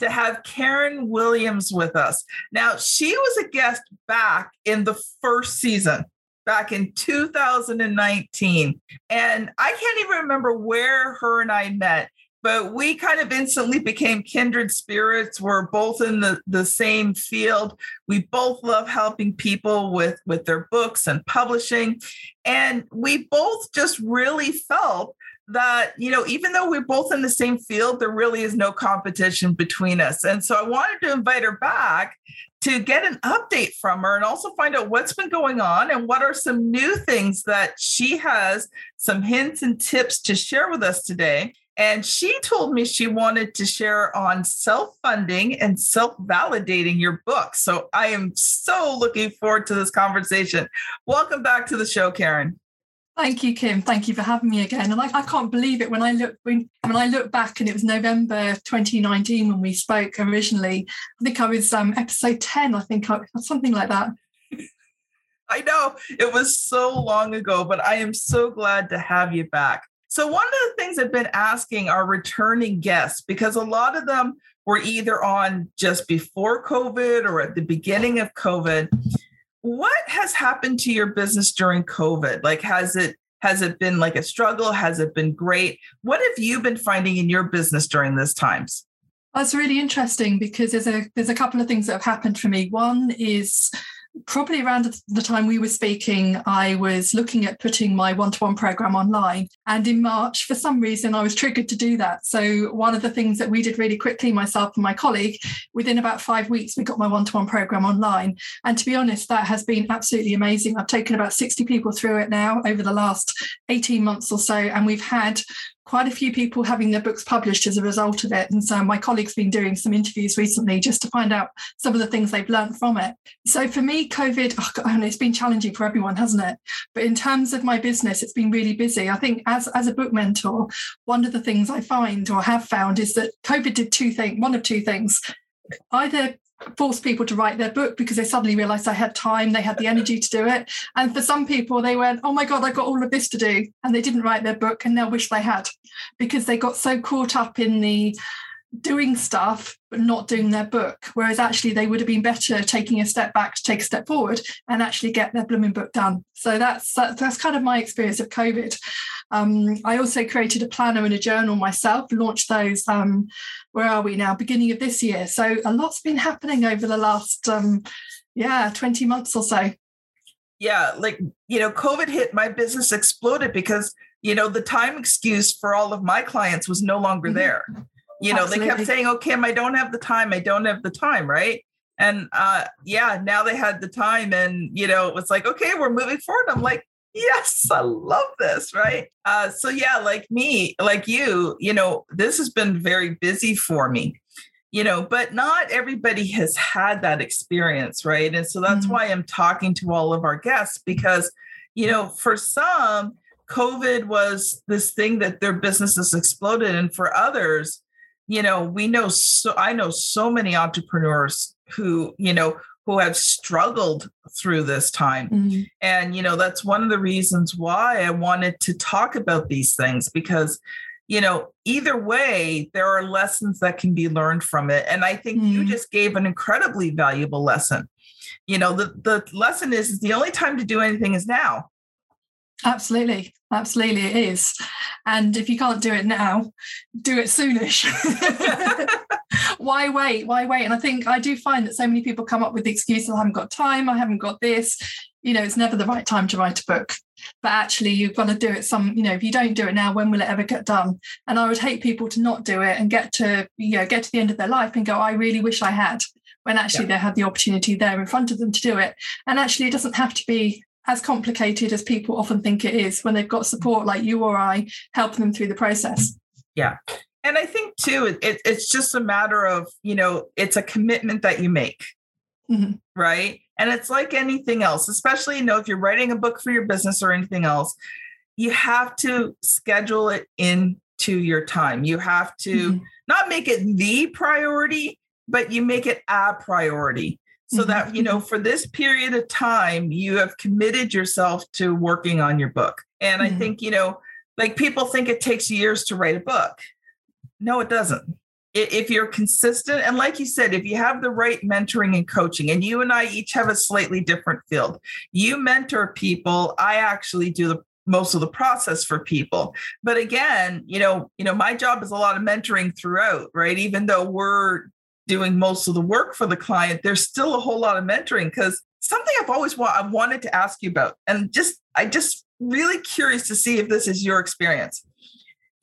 to have Karen Williams with us. Now, she was a guest back in the first season, back in 2019. And I can't even remember where her and I met, but we kind of instantly became kindred spirits. We're both in the, the same field. We both love helping people with, with their books and publishing. And we both just really felt that you know even though we're both in the same field there really is no competition between us and so i wanted to invite her back to get an update from her and also find out what's been going on and what are some new things that she has some hints and tips to share with us today and she told me she wanted to share on self funding and self validating your book. So I am so looking forward to this conversation. Welcome back to the show, Karen. Thank you, Kim. Thank you for having me again. And I, I can't believe it when I look when, when I look back and it was November 2019 when we spoke originally. I think I was um, episode 10, I think I, something like that. I know it was so long ago, but I am so glad to have you back. So, one of the things I've been asking our returning guests, because a lot of them were either on just before COVID or at the beginning of COVID, what has happened to your business during covid? Like has it has it been like a struggle? Has it been great? What have you been finding in your business during these times? That's really interesting because there's a there's a couple of things that have happened for me. One is probably around the time we were speaking, I was looking at putting my one to one program online. And in March, for some reason, I was triggered to do that. So, one of the things that we did really quickly, myself and my colleague, within about five weeks, we got my one to one program online. And to be honest, that has been absolutely amazing. I've taken about 60 people through it now over the last 18 months or so. And we've had quite a few people having their books published as a result of it. And so my colleagues been doing some interviews recently just to find out some of the things they've learned from it. So for me, COVID, oh God, it's been challenging for everyone, hasn't it? But in terms of my business, it's been really busy. I think as, as a book mentor, one of the things I find or have found is that COVID did two things, one of two things. Either forced people to write their book because they suddenly realized they had time, they had the energy to do it. And for some people, they went, Oh my God, I got all of this to do. And they didn't write their book and they'll wish they had because they got so caught up in the doing stuff but not doing their book whereas actually they would have been better taking a step back to take a step forward and actually get their blooming book done so that's that's kind of my experience of covid um, i also created a planner and a journal myself launched those um, where are we now? Beginning of this year. So a lot's been happening over the last um, yeah 20 months or so. Yeah like you know covid hit my business exploded because you know the time excuse for all of my clients was no longer mm-hmm. there. You know Absolutely. they kept saying oh kim i don't have the time i don't have the time right? And uh yeah now they had the time and you know it was like okay we're moving forward. I'm like yes i love this right uh so yeah like me like you you know this has been very busy for me you know but not everybody has had that experience right and so that's mm-hmm. why i'm talking to all of our guests because you know for some covid was this thing that their businesses exploded and for others you know we know so i know so many entrepreneurs who you know who have struggled through this time mm-hmm. and you know that's one of the reasons why i wanted to talk about these things because you know either way there are lessons that can be learned from it and i think mm-hmm. you just gave an incredibly valuable lesson you know the, the lesson is, is the only time to do anything is now Absolutely. Absolutely, it is. And if you can't do it now, do it soonish. why wait? Why wait? And I think I do find that so many people come up with the excuse, that I haven't got time, I haven't got this. You know, it's never the right time to write a book. But actually, you've got to do it some, you know, if you don't do it now, when will it ever get done? And I would hate people to not do it and get to, you know, get to the end of their life and go, I really wish I had, when actually yeah. they had the opportunity there in front of them to do it. And actually, it doesn't have to be as complicated as people often think it is when they've got support like you or I helping them through the process. Yeah. And I think too, it, it's just a matter of, you know, it's a commitment that you make. Mm-hmm. Right. And it's like anything else, especially, you know, if you're writing a book for your business or anything else, you have to schedule it into your time. You have to mm-hmm. not make it the priority, but you make it a priority so mm-hmm. that you know for this period of time you have committed yourself to working on your book and mm-hmm. i think you know like people think it takes years to write a book no it doesn't. If you're consistent and like you said if you have the right mentoring and coaching and you and i each have a slightly different field. You mentor people i actually do the most of the process for people. But again you know you know my job is a lot of mentoring throughout right? Even though we're doing most of the work for the client, there's still a whole lot of mentoring because something I've always wa- I wanted to ask you about, and just I just really curious to see if this is your experience.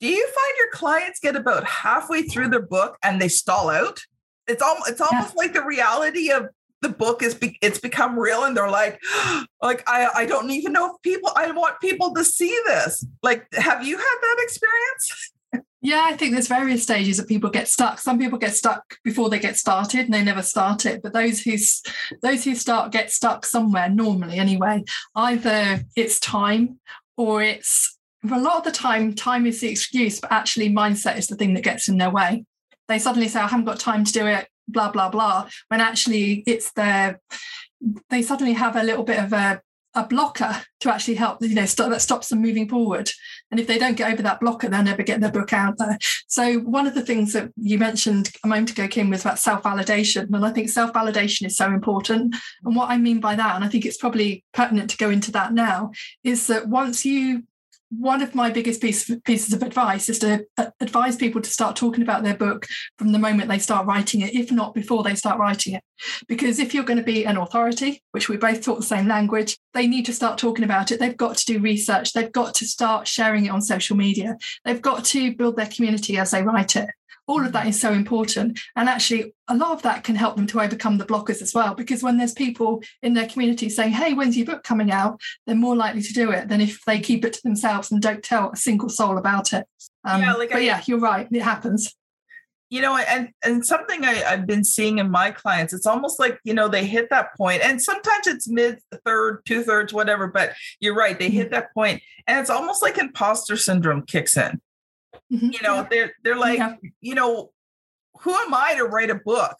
Do you find your clients get about halfway through their book and they stall out? It's almost it's almost yeah. like the reality of the book is be, it's become real and they're like like I I don't even know if people I want people to see this. Like have you had that experience? Yeah, I think there's various stages that people get stuck. Some people get stuck before they get started and they never start it. But those who those who start get stuck somewhere normally anyway. Either it's time or it's a lot of the time time is the excuse, but actually mindset is the thing that gets in their way. They suddenly say, I haven't got time to do it, blah, blah, blah. When actually it's their they suddenly have a little bit of a a blocker to actually help you know st- that stops them moving forward and if they don't get over that blocker they'll never get their book out there so one of the things that you mentioned a moment ago kim was about self-validation and i think self-validation is so important and what i mean by that and i think it's probably pertinent to go into that now is that once you one of my biggest piece, pieces of advice is to advise people to start talking about their book from the moment they start writing it, if not before they start writing it. Because if you're going to be an authority, which we both talk the same language, they need to start talking about it. They've got to do research. They've got to start sharing it on social media. They've got to build their community as they write it all of that is so important. And actually a lot of that can help them to overcome the blockers as well because when there's people in their community saying hey when's your book coming out? they're more likely to do it than if they keep it to themselves and don't tell a single soul about it. Um, yeah, like but I, yeah you're right. It happens. You know and and something I, i've been seeing in my clients it's almost like you know they hit that point and sometimes it's mid third two thirds whatever but you're right they hit mm-hmm. that point and it's almost like imposter syndrome kicks in Mm-hmm. You know, they're they're like, yeah. you know, who am I to write a book?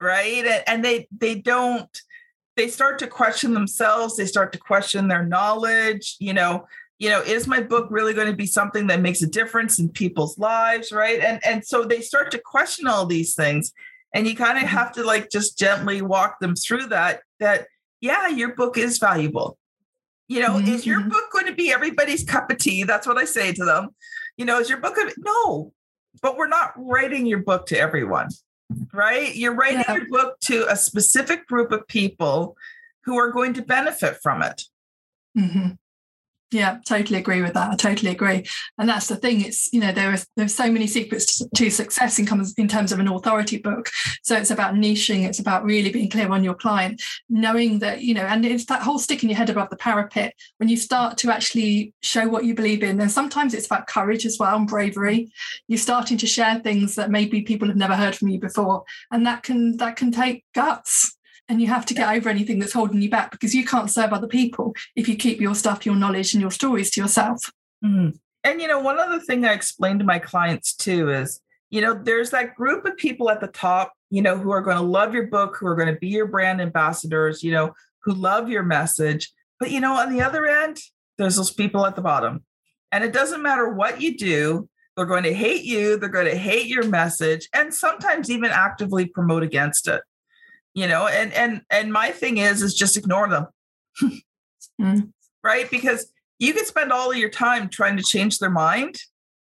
Right. And, and they they don't they start to question themselves, they start to question their knowledge, you know, you know, is my book really going to be something that makes a difference in people's lives? Right. And and so they start to question all these things. And you kind of mm-hmm. have to like just gently walk them through that, that yeah, your book is valuable. You know, mm-hmm. is your mm-hmm. book going to be everybody's cup of tea? That's what I say to them you know, is your book of no, but we're not writing your book to everyone, right? You're writing yeah. your book to a specific group of people who are going to benefit from it. Mm-hmm. Yeah, totally agree with that. I totally agree. And that's the thing. It's, you know, there are there's so many secrets to, to success in, comes, in terms of an authority book. So it's about niching, it's about really being clear on your client, knowing that, you know, and it's that whole sticking your head above the parapet. When you start to actually show what you believe in, then sometimes it's about courage as well and bravery. You're starting to share things that maybe people have never heard from you before. And that can that can take guts and you have to get over anything that's holding you back because you can't serve other people if you keep your stuff, your knowledge, and your stories to yourself. Mm-hmm. And, you know, one other thing I explain to my clients too is, you know, there's that group of people at the top, you know, who are going to love your book, who are going to be your brand ambassadors, you know, who love your message. But, you know, on the other end, there's those people at the bottom. And it doesn't matter what you do, they're going to hate you, they're going to hate your message, and sometimes even actively promote against it you know and and and my thing is is just ignore them mm. right because you could spend all of your time trying to change their mind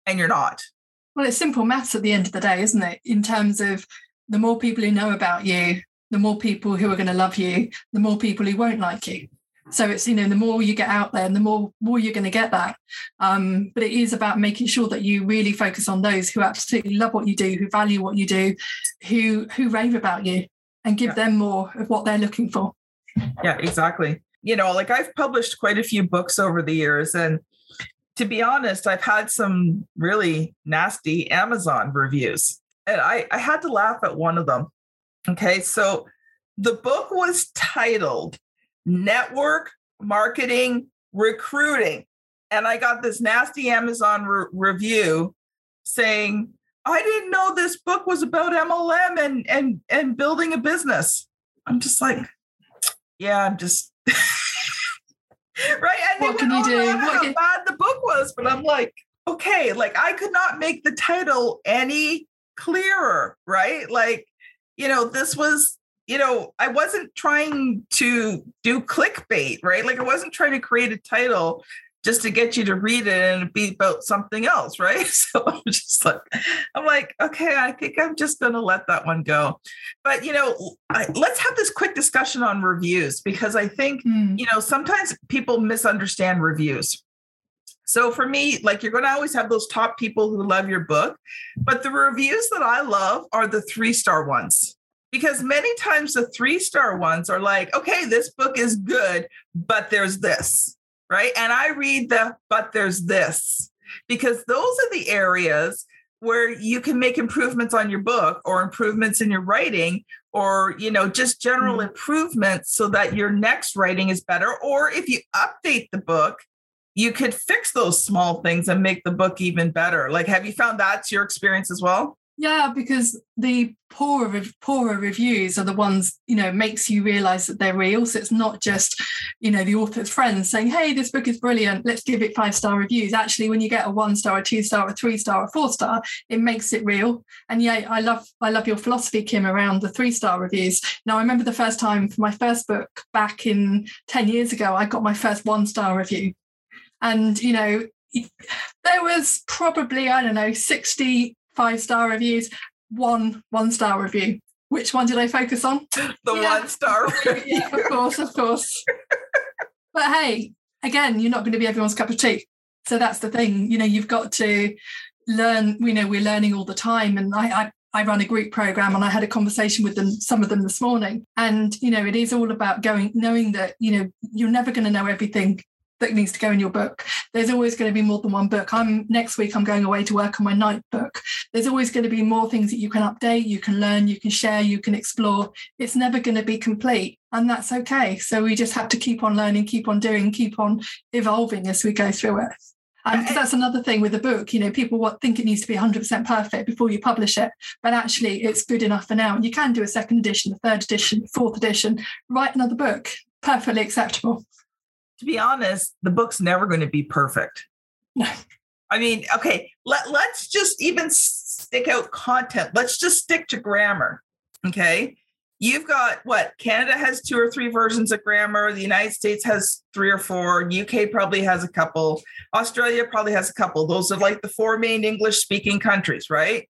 and you're not Well, it's simple maths at the end of the day, isn't it? In terms of the more people who know about you, the more people who are going to love you, the more people who won't like you. So it's you know the more you get out there, and the more more you're going to get that. Um, but it is about making sure that you really focus on those who absolutely love what you do, who value what you do, who who rave about you, and give yeah. them more of what they're looking for. Yeah, exactly. You know, like I've published quite a few books over the years, and to be honest, I've had some really nasty Amazon reviews, and I I had to laugh at one of them. Okay, so the book was titled network marketing recruiting. And I got this nasty Amazon re- review saying, I didn't know this book was about MLM and and and building a business. I'm just like, yeah, I'm just right. And what can you do? What how can... bad the book was, but I'm like, okay, like I could not make the title any clearer, right? Like, you know, this was you know, I wasn't trying to do clickbait, right? Like I wasn't trying to create a title just to get you to read it and be about something else, right? So I'm just like, I'm like, okay, I think I'm just going to let that one go. But you know, I, let's have this quick discussion on reviews because I think mm. you know sometimes people misunderstand reviews. So for me, like you're going to always have those top people who love your book, but the reviews that I love are the three star ones because many times the three star ones are like, okay, this book is good, but there's this, right? And I read the, but there's this, because those are the areas where you can make improvements on your book or improvements in your writing or you know just general mm-hmm. improvements so that your next writing is better or if you update the book you could fix those small things and make the book even better like have you found that's your experience as well yeah, because the poorer poorer reviews are the ones you know makes you realize that they're real. So it's not just you know the author's friends saying, "Hey, this book is brilliant. Let's give it five star reviews." Actually, when you get a one star, a two star, a three star, a four star, it makes it real. And yeah, I love I love your philosophy, Kim, around the three star reviews. Now, I remember the first time for my first book back in ten years ago, I got my first one star review, and you know there was probably I don't know 60 five star reviews, one one star review. Which one did I focus on? The yeah. one star yeah, of course, of course. but hey, again, you're not going to be everyone's cup of tea. So that's the thing. You know, you've got to learn. You know, we're learning all the time, and I, I I run a group program and I had a conversation with them, some of them this morning. And, you know, it is all about going, knowing that, you know, you're never going to know everything that needs to go in your book. There's always going to be more than one book. I'm next week I'm going away to work on my ninth book. There's always going to be more things that you can update, you can learn, you can share, you can explore. It's never going to be complete. And that's okay. So we just have to keep on learning, keep on doing, keep on evolving as we go through it. And that's another thing with the book, you know, people think it needs to be 100% perfect before you publish it, but actually it's good enough for now. And you can do a second edition, a third edition, fourth edition, write another book, perfectly acceptable to be honest, the book's never going to be perfect. I mean, okay, let, let's just even stick out content. Let's just stick to grammar. Okay. You've got what? Canada has two or three versions of grammar. The United States has three or four. UK probably has a couple. Australia probably has a couple. Those are like the four main English speaking countries, right?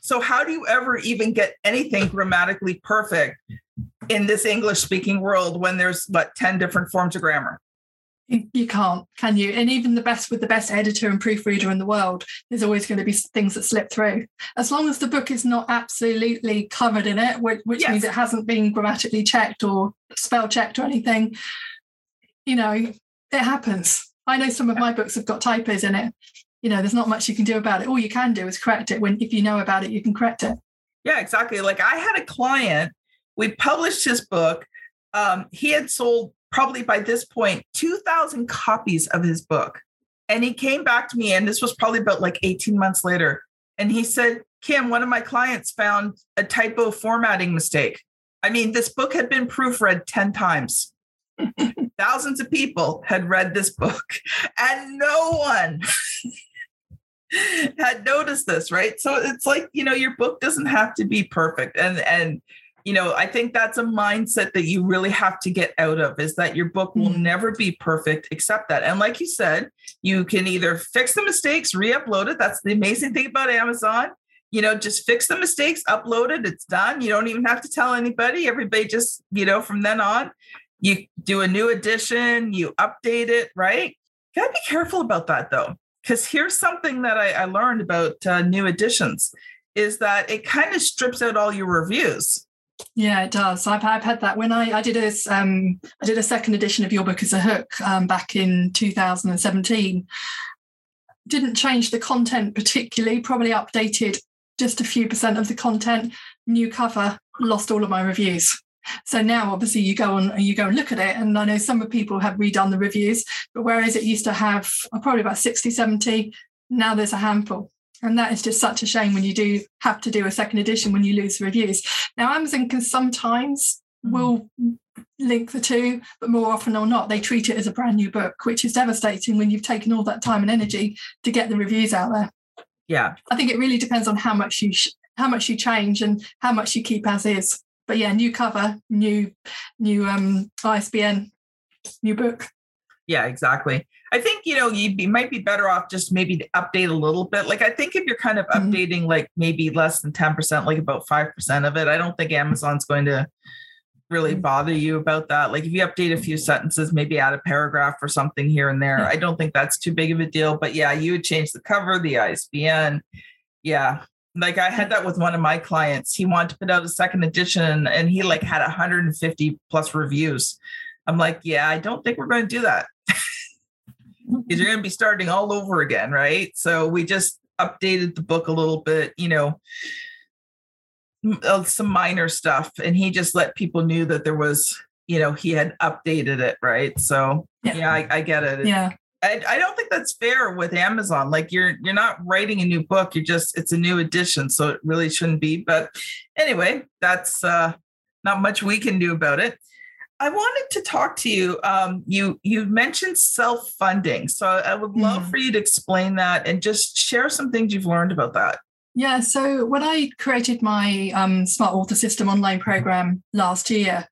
So, how do you ever even get anything grammatically perfect in this English speaking world when there's what 10 different forms of grammar? You can't can you? And even the best with the best editor and proofreader in the world there's always going to be things that slip through. As long as the book is not absolutely covered in it which, which yes. means it hasn't been grammatically checked or spell checked or anything you know it happens. I know some of my books have got typos in it. You know there's not much you can do about it. All you can do is correct it. When if you know about it you can correct it. Yeah exactly. Like i had a client we published his book um, he had sold probably by this point 2000 copies of his book. And he came back to me and this was probably about like 18 months later and he said kim one of my clients found a typo formatting mistake. I mean this book had been proofread 10 times. Thousands of people had read this book and no one had noticed this right? So it's like you know your book doesn't have to be perfect and and you know, I think that's a mindset that you really have to get out of is that your book will mm-hmm. never be perfect, except that. And like you said, you can either fix the mistakes, re upload it. That's the amazing thing about Amazon. You know, just fix the mistakes, upload it, it's done. You don't even have to tell anybody. Everybody just, you know, from then on, you do a new edition, you update it, right? Gotta be careful about that though, because here's something that I, I learned about uh, new editions is that it kind of strips out all your reviews. Yeah, it does. I've, I've had that when I, I did a um, I did a second edition of Your Book as a Hook um, back in 2017. Didn't change the content particularly. Probably updated just a few percent of the content. New cover. Lost all of my reviews. So now obviously you go on and you go and look at it. And I know some of people have redone the reviews, but whereas it used to have uh, probably about 60, 70, now there's a handful. And that is just such a shame when you do have to do a second edition when you lose the reviews. Now Amazon can sometimes mm-hmm. will link the two, but more often or not, they treat it as a brand new book, which is devastating when you've taken all that time and energy to get the reviews out there. Yeah, I think it really depends on how much you sh- how much you change and how much you keep as is but yeah, new cover, new new um ISBN, new book. Yeah, exactly. I think you know you be, might be better off just maybe to update a little bit. Like I think if you're kind of mm-hmm. updating like maybe less than ten percent, like about five percent of it, I don't think Amazon's going to really mm-hmm. bother you about that. Like if you update a few sentences, maybe add a paragraph or something here and there, I don't think that's too big of a deal. But yeah, you would change the cover, the ISBN. Yeah, like I had that with one of my clients. He wanted to put out a second edition and he like had 150 plus reviews. I'm like, yeah, I don't think we're going to do that. Because you're going to be starting all over again, right? So we just updated the book a little bit, you know, uh, some minor stuff. And he just let people knew that there was, you know, he had updated it, right? So yeah, yeah I, I get it. Yeah. I, I don't think that's fair with Amazon. Like you're you're not writing a new book. You're just it's a new edition, so it really shouldn't be. But anyway, that's uh, not much we can do about it. I wanted to talk to you. Um, you you mentioned self funding, so I would love mm. for you to explain that and just share some things you've learned about that. Yeah, so when I created my um, Smart Author System online program last year,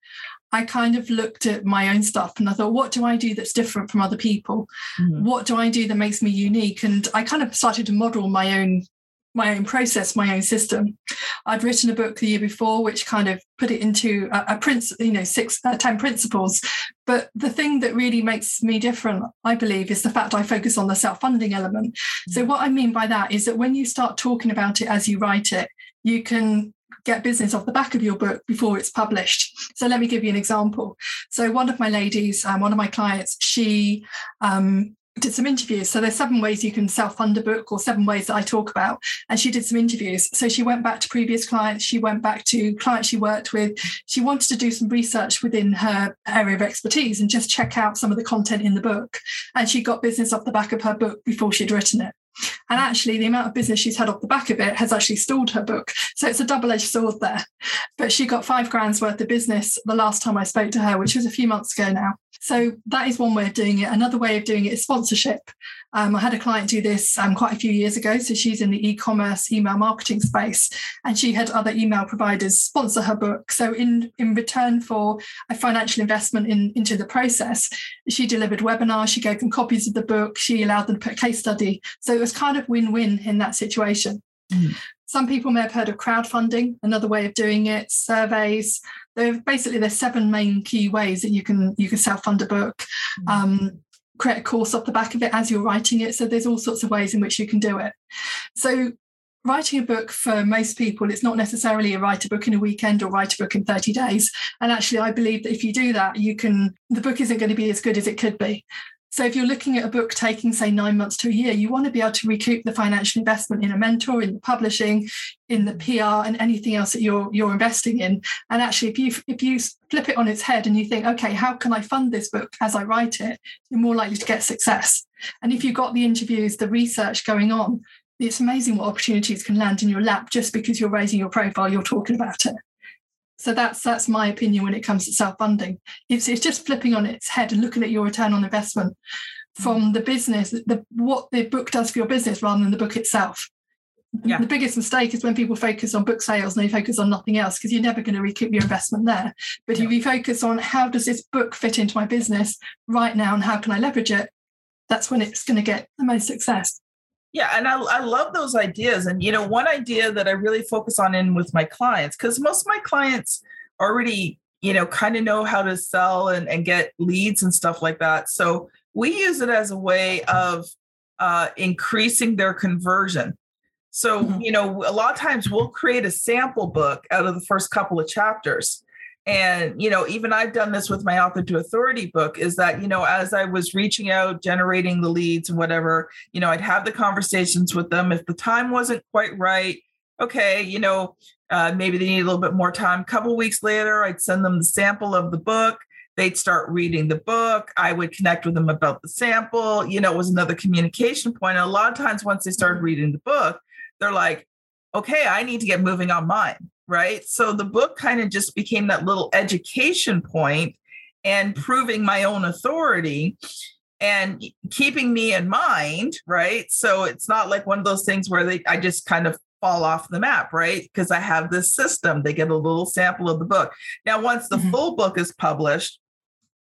I kind of looked at my own stuff and I thought, what do I do that's different from other people? Mm-hmm. What do I do that makes me unique? And I kind of started to model my own my own process, my own system. I'd written a book the year before, which kind of put it into a, a prince, you know, six, uh, 10 principles. But the thing that really makes me different, I believe, is the fact I focus on the self funding element. So, what I mean by that is that when you start talking about it as you write it, you can get business off the back of your book before it's published. So let me give you an example. So one of my ladies, um, one of my clients, she um, did some interviews. So there's seven ways you can self-fund a book or seven ways that I talk about. And she did some interviews. So she went back to previous clients. She went back to clients she worked with. She wanted to do some research within her area of expertise and just check out some of the content in the book. And she got business off the back of her book before she'd written it. And actually, the amount of business she's had off the back of it has actually stalled her book. So it's a double edged sword there. But she got five grand's worth of business the last time I spoke to her, which was a few months ago now. So that is one way of doing it. Another way of doing it is sponsorship. Um, I had a client do this um, quite a few years ago. So she's in the e-commerce email marketing space, and she had other email providers sponsor her book. So in in return for a financial investment in, into the process, she delivered webinars. She gave them copies of the book. She allowed them to put a case study. So it was kind of win-win in that situation. Mm. Some people may have heard of crowdfunding, another way of doing it, surveys. There basically there's seven main key ways that you can you can self-fund a book. Mm. Um, create a course off the back of it as you're writing it. So there's all sorts of ways in which you can do it. So writing a book for most people it's not necessarily a write a book in a weekend or write a book in 30 days and actually i believe that if you do that you can the book isn't going to be as good as it could be so if you're looking at a book taking, say, nine months to a year, you want to be able to recoup the financial investment in a mentor, in the publishing, in the PR, and anything else that you're you're investing in. And actually, if you if you flip it on its head and you think, okay, how can I fund this book as I write it, you're more likely to get success. And if you've got the interviews, the research going on, it's amazing what opportunities can land in your lap just because you're raising your profile, you're talking about it. So that's that's my opinion when it comes to self-funding. It's it's just flipping on its head and looking at your return on investment from mm. the business, the what the book does for your business rather than the book itself. Yeah. The biggest mistake is when people focus on book sales and they focus on nothing else because you're never going to recoup your investment there. But yeah. if you focus on how does this book fit into my business right now and how can I leverage it, that's when it's going to get the most success. Yeah, and I, I love those ideas. And you know, one idea that I really focus on in with my clients, because most of my clients already, you know, kind of know how to sell and, and get leads and stuff like that. So we use it as a way of uh, increasing their conversion. So, mm-hmm. you know, a lot of times we'll create a sample book out of the first couple of chapters. And, you know, even I've done this with my author to authority book is that, you know, as I was reaching out, generating the leads and whatever, you know, I'd have the conversations with them. If the time wasn't quite right, okay, you know, uh, maybe they need a little bit more time. A couple weeks later, I'd send them the sample of the book. They'd start reading the book. I would connect with them about the sample. You know it was another communication point. And a lot of times once they started reading the book they're like okay i need to get moving on mine right so the book kind of just became that little education point and proving my own authority and keeping me in mind right so it's not like one of those things where they i just kind of fall off the map, right? Because I have this system. They get a little sample of the book. Now, once the mm-hmm. full book is published,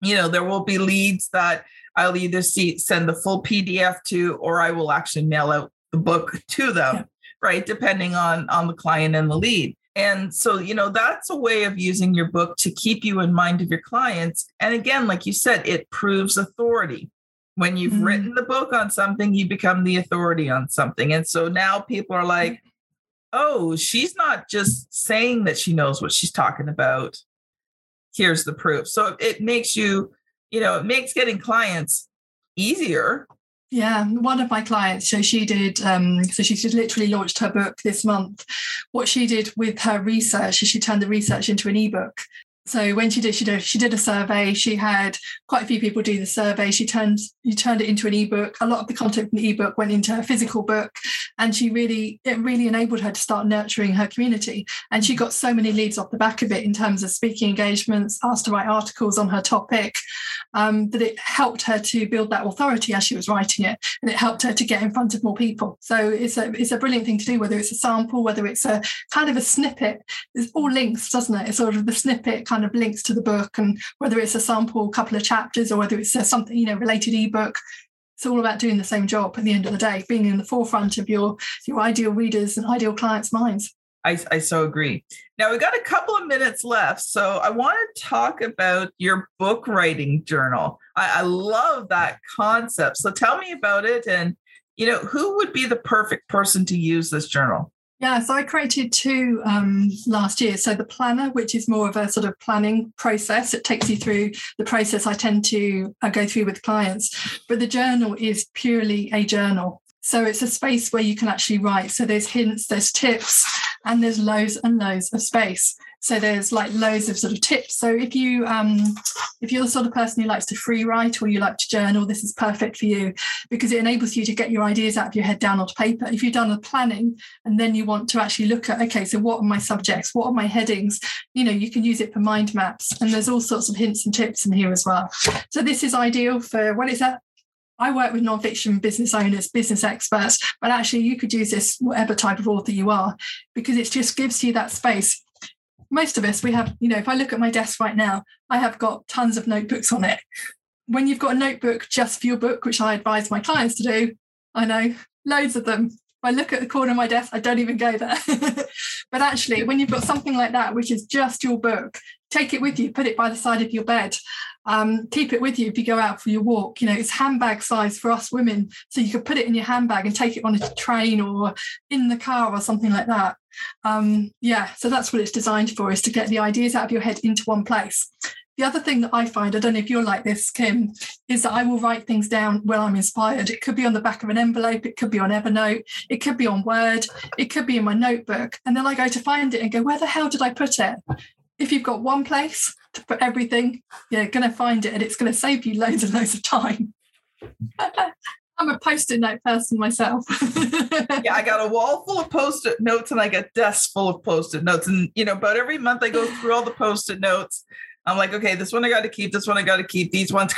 you know there will be leads that i'll either see send the full pdf to or i will actually mail out the book to them yeah. right depending on on the client and the lead and so you know that's a way of using your book to keep you in mind of your clients and again like you said it proves authority when you've mm-hmm. written the book on something you become the authority on something and so now people are like oh she's not just saying that she knows what she's talking about here's the proof. So it makes you, you know, it makes getting clients easier. Yeah, one of my clients, so she did, um, so she just literally launched her book this month. What she did with her research is she turned the research into an ebook. So when she did, she did she did a survey. She had quite a few people do the survey. She turned you turned it into an ebook. A lot of the content from the ebook went into a physical book, and she really it really enabled her to start nurturing her community. And she got so many leads off the back of it in terms of speaking engagements, asked to write articles on her topic, um, that it helped her to build that authority as she was writing it, and it helped her to get in front of more people. So it's a it's a brilliant thing to do. Whether it's a sample, whether it's a kind of a snippet, it's all links, doesn't it? It's sort of the snippet kind of links to the book and whether it's a sample couple of chapters or whether it's a something you know related ebook it's all about doing the same job at the end of the day being in the forefront of your your ideal readers and ideal clients minds I, I so agree. Now we got a couple of minutes left, so I want to talk about your book writing journal. I, I love that concept. So tell me about it, and you know who would be the perfect person to use this journal. Yeah, so I created two um, last year. So the planner, which is more of a sort of planning process, it takes you through the process I tend to uh, go through with clients. But the journal is purely a journal. So it's a space where you can actually write. So there's hints, there's tips, and there's loads and loads of space. So there's like loads of sort of tips. So if you um, if you're the sort of person who likes to free write or you like to journal, this is perfect for you because it enables you to get your ideas out of your head down onto paper. If you've done the planning and then you want to actually look at okay, so what are my subjects? What are my headings? You know, you can use it for mind maps, and there's all sorts of hints and tips in here as well. So this is ideal for what is that? I work with nonfiction business owners, business experts, but actually you could use this whatever type of author you are because it just gives you that space most of us, we have, you know, if I look at my desk right now, I have got tons of notebooks on it. When you've got a notebook just for your book, which I advise my clients to do, I know loads of them. I look at the corner of my desk, I don't even go there. but actually, when you've got something like that, which is just your book, take it with you, put it by the side of your bed. Um, keep it with you if you go out for your walk. You know, it's handbag size for us women. So you could put it in your handbag and take it on a train or in the car or something like that. Um, yeah, so that's what it's designed for is to get the ideas out of your head into one place. The other thing that I find, I don't know if you're like this, Kim, is that I will write things down when I'm inspired. It could be on the back of an envelope, it could be on Evernote, it could be on Word, it could be in my notebook. And then I go to find it and go, where the hell did I put it? If you've got one place to put everything, you're going to find it and it's going to save you loads and loads of time. I'm a post-it note person myself. yeah, I got a wall full of post-it notes and I got desks full of post-it notes. And you know, about every month I go through all the post-it notes. I'm like, okay, this one I got to keep. This one I got to keep. These ones,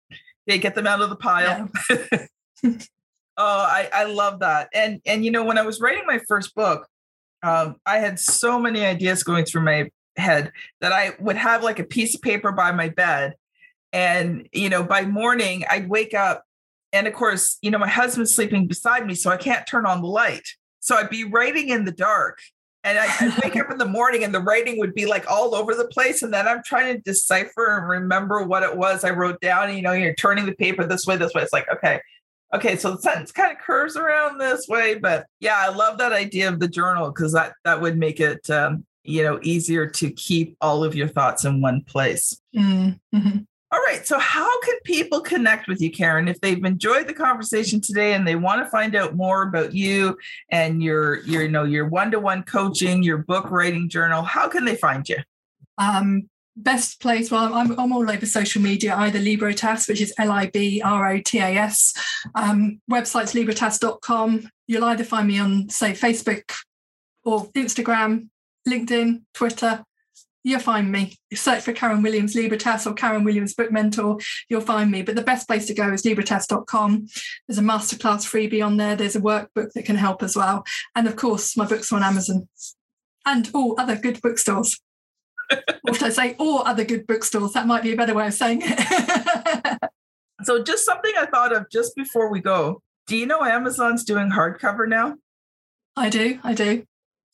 they get them out of the pile. Yeah. Oh, I, I love that. And and you know, when I was writing my first book, um, I had so many ideas going through my head that I would have like a piece of paper by my bed. And, you know, by morning I'd wake up and of course, you know, my husband's sleeping beside me, so I can't turn on the light. So I'd be writing in the dark. And I, would wake up in the morning and the writing would be like all over the place. And then I'm trying to decipher and remember what it was I wrote down. You know, you're turning the paper this way, this way. It's like, okay, okay, so the sentence kind of curves around this way. But yeah, I love that idea of the journal because that that would make it um, you know easier to keep all of your thoughts in one place. Mm-hmm. All right. So, how can people connect with you, Karen, if they've enjoyed the conversation today and they want to find out more about you and your, your, you know, your one-to-one coaching, your book writing journal? How can they find you? Um, best place. Well, I'm, I'm all over social media, either Librotas, which is L I B R O T A S. Um, website's librotas.com. You'll either find me on, say, Facebook or Instagram, LinkedIn, Twitter you'll find me. search for Karen Williams Librotas or Karen Williams Book Mentor, you'll find me. But the best place to go is librotas.com. There's a masterclass freebie on there. There's a workbook that can help as well. And of course, my books are on Amazon and all other good bookstores. or should I say, all other good bookstores? That might be a better way of saying it. so, just something I thought of just before we go. Do you know Amazon's doing hardcover now? I do. I do.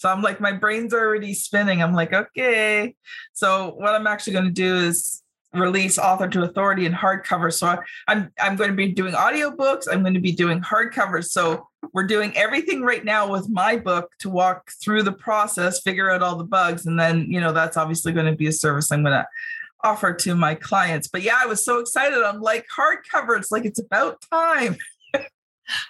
So I'm like, my brain's already spinning. I'm like, okay. So what I'm actually going to do is release author to authority in hardcover. So I'm I'm going to be doing audiobooks. I'm going to be doing hardcovers. So we're doing everything right now with my book to walk through the process, figure out all the bugs, and then you know that's obviously going to be a service I'm going to offer to my clients. But yeah, I was so excited. I'm like hardcover. It's like it's about time.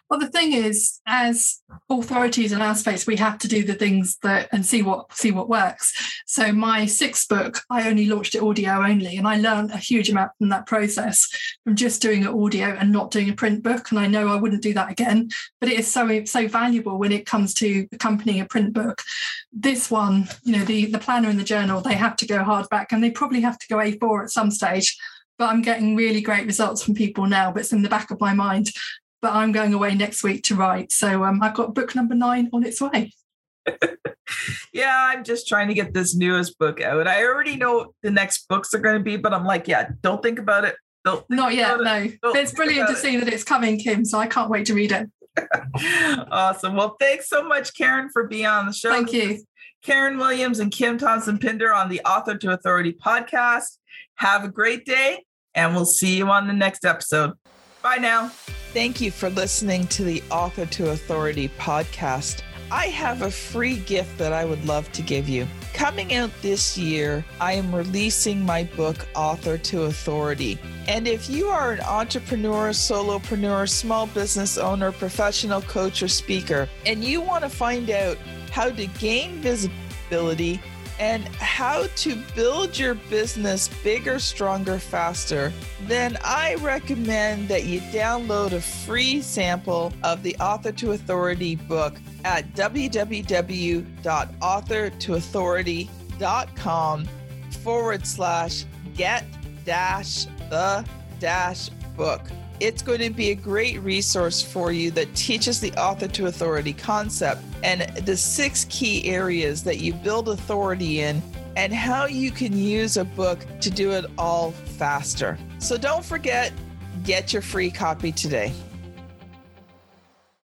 Well, the thing is, as authorities in our space, we have to do the things that and see what see what works. So my sixth book, I only launched it audio only, and I learned a huge amount from that process from just doing it audio and not doing a print book. And I know I wouldn't do that again, but it is so so valuable when it comes to accompanying a print book. This one, you know, the the planner and the journal, they have to go hardback, and they probably have to go A4 at some stage but I'm getting really great results from people now. But it's in the back of my mind but I'm going away next week to write. So um, I've got book number nine on its way. yeah, I'm just trying to get this newest book out. I already know the next books are going to be, but I'm like, yeah, don't think about it. Don't Not yet, no. But it's brilliant to see that it's coming, Kim. So I can't wait to read it. awesome. Well, thanks so much, Karen, for being on the show. Thank you. Karen Williams and Kim Thompson Pinder on the Author to Authority podcast. Have a great day, and we'll see you on the next episode. Bye now. Thank you for listening to the Author to Authority podcast. I have a free gift that I would love to give you. Coming out this year, I am releasing my book, Author to Authority. And if you are an entrepreneur, solopreneur, small business owner, professional coach, or speaker, and you want to find out how to gain visibility, and how to build your business bigger, stronger, faster, then I recommend that you download a free sample of the Author to Authority book at www.authortoauthority.com forward slash get dash the dash book. It's going to be a great resource for you that teaches the author to authority concept and the six key areas that you build authority in and how you can use a book to do it all faster. So don't forget, get your free copy today.